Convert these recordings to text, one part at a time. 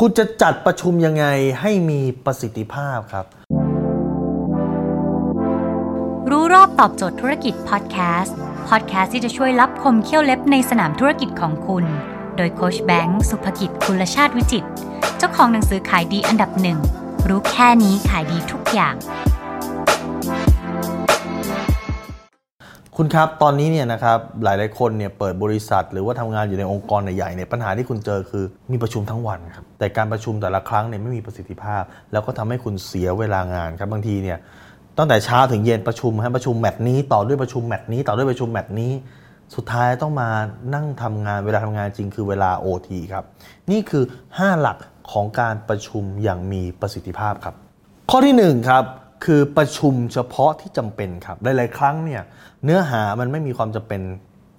คุณจะจัดประชุมยังไงให้มีประสิทธิภาพครับ รู้รอบตอบโจทย์ธุรกิจพอดแคสต์พอดแคสต์ที่จะช่วยรับคมเขี้ยวเล็บในสนามธุรกิจของคุณ โดยโคชแบงค์สุภกิจคุลชาติวิจิต เจ้าของหนังสือขายดีอันดับหนึ่งรู้แค่นี้ขายดีทุกอย่าง คุณครับตอนนี้เนี่ยนะครับหลายๆคนเนี่ยเปิดบริษัท หรือว่าทำงานอยู่ในองค์กรใหญ่ๆเนี่ยปัญหาที่คุณเจอคือมีประชุมทั้งวันครับแต่การประชุมแต่ละครั้งเนี่ยไม่มีประสิทธิภาพ แล้วก็ทำให้คุณเสียเวลางานครับบางทีเนี่ยตั้งแต่เช้าถึงเย็นประชุมฮะประชุมแมตช์นี้ต่อด้วยประชุมแมตช์นี้ต่อด้วยประชุมแมตช์นี้ สุดท้ายต้องมานั่งทำงานเวลาทำงานจริงคือเวลา OT ครับนี่คือ 5 หลักของการประชุมอย่างมีประสิทธิภาพครับ ข้อที่1ครับ คือประชุมเฉพาะที่จำเป็นครับ หลาย ๆ ครั้งเนี่ยเนื้อหามันไม่มีความจำเป็น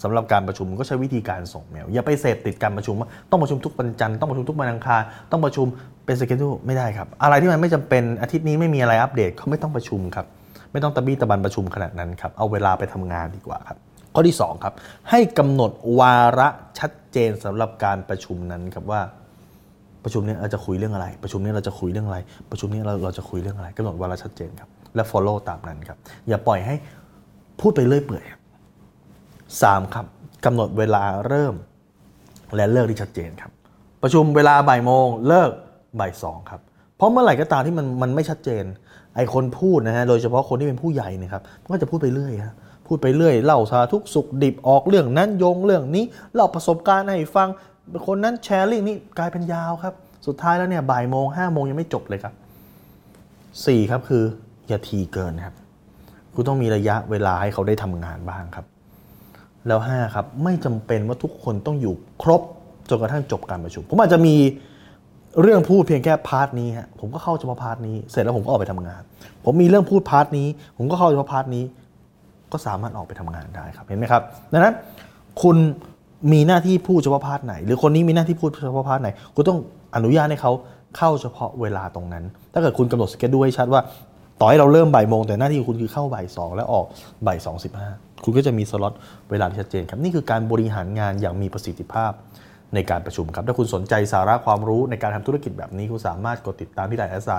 สำหรับการประชุมก็ใช้วิธีการส่งเมลอย่าไปเสพติดการประชุมว่าต้องประชุมทุกวันจันทร์ต้องประชุมทุกวันอังคารต้องประชุมเป็นสเกจดูไม่ได้ครับ อะไรที่มันไม่จำเป็นอาทิตย์นี้ไม่มีอะไรอัปเดตเขาไม่ต้องประชุมครับ ไม่ต้องตะบี้ตะบันประชุมขนาดนั้นครับ เอาเวลาไปทำงานดีกว่าครับ ข้อที่ 2 ครับ ให้กำหนดวาระชัดเจนสำหรับการประชุมนั้นครับว่า ประชุมนี้เราจะคุยเรื่องอะไร ประชุมนี้เราจะคุยเรื่องอะไร ประชุมนี้เราเราจะคุยเรื่องอะไรกำหนดวาระชัดเจนครับ และ follow ตามนั้นครับ อย่าปล่อยให้พูดไปเรื่อยเปื่อยสามครับกำหนดเวลาเริ่ม และเลิกที่ชัดเจนครับ ประชุมเวลาบ่ายโมงเลิกบ่ายสองครับเพราะเมื่อไหร่ก็ตามที่มันมันไม่ชัดเจน ไอคนพูดนะฮะโดยเฉพาะคนที่เป็นผู้ใหญ่นะครับมันก็จะพูดไปเรื่อยฮะพูดไปเรื่อยเล่าสาทุกสุขดิบออกเรื่องนั้นโยงเรื่องนี้เล่าประสบการณ์ให้ฟัง คนนั้นแชร์ลิงนี่กลายเป็นยาวครับ สุดท้ายแล้วเนี่ยบ่ายโมงห้าโมงยังไม่จบเลยครับสี่ครับคืออย่าถี่เกินครับ คุณต้องมีระยะเวลาให้เขาได้ทำงานบ้างครับ แล้ว5ครับไม่จำเป็นว่าทุกคนต้องอยู่ครบจนกระทั่งจบการประชุม ผมอาจจะมีเรื่องพูดเพียงแค่ part นี้ฮะผมก็เข้าเฉพาะ part นี้ เสร็จแล้วผมก็ออกไปทำงาน ผมมีเรื่องพูด part นี้ ผมก็เข้าเฉพาะ part นี้ ก็สามารถออกไปทำงานได้ครับ เห็นไหมครับ ดังนั้นคุณ มีหน้าที่พูดเฉพาะ part ไหน หรือคนนี้มีหน้าที่พูดเฉพาะ part ไหนคุณต้องอนุญาตให้เขาเข้าเฉพาะเวลาตรงนั้น ถ้าเกิดคุณกำหนด schedule ให้ชัดว่า ต่อให้เราเริ่มบ่ายโมงแต่หน้าที่ของคุณคือเข้าบ่ายสองแล้วออกบ่ายสองสิบห้าคุณก็จะมีสล็อตเวลาที่ชัดเจนครับนี่คือการบริหารงานอย่างมีประสิทธิภาพในการประชุมครับ ถ้าคุณสนใจสาระความรู้ในการทำธุรกิจแบบนี้ คุณสามารถกดติดตามที่ LINE at sign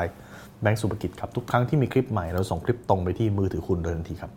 แบงก์สุภกิจครับ ทุกครั้งที่มีคลิปใหม่เราส่งคลิปตรงไปที่มือถือคุณโดยทันทีครับ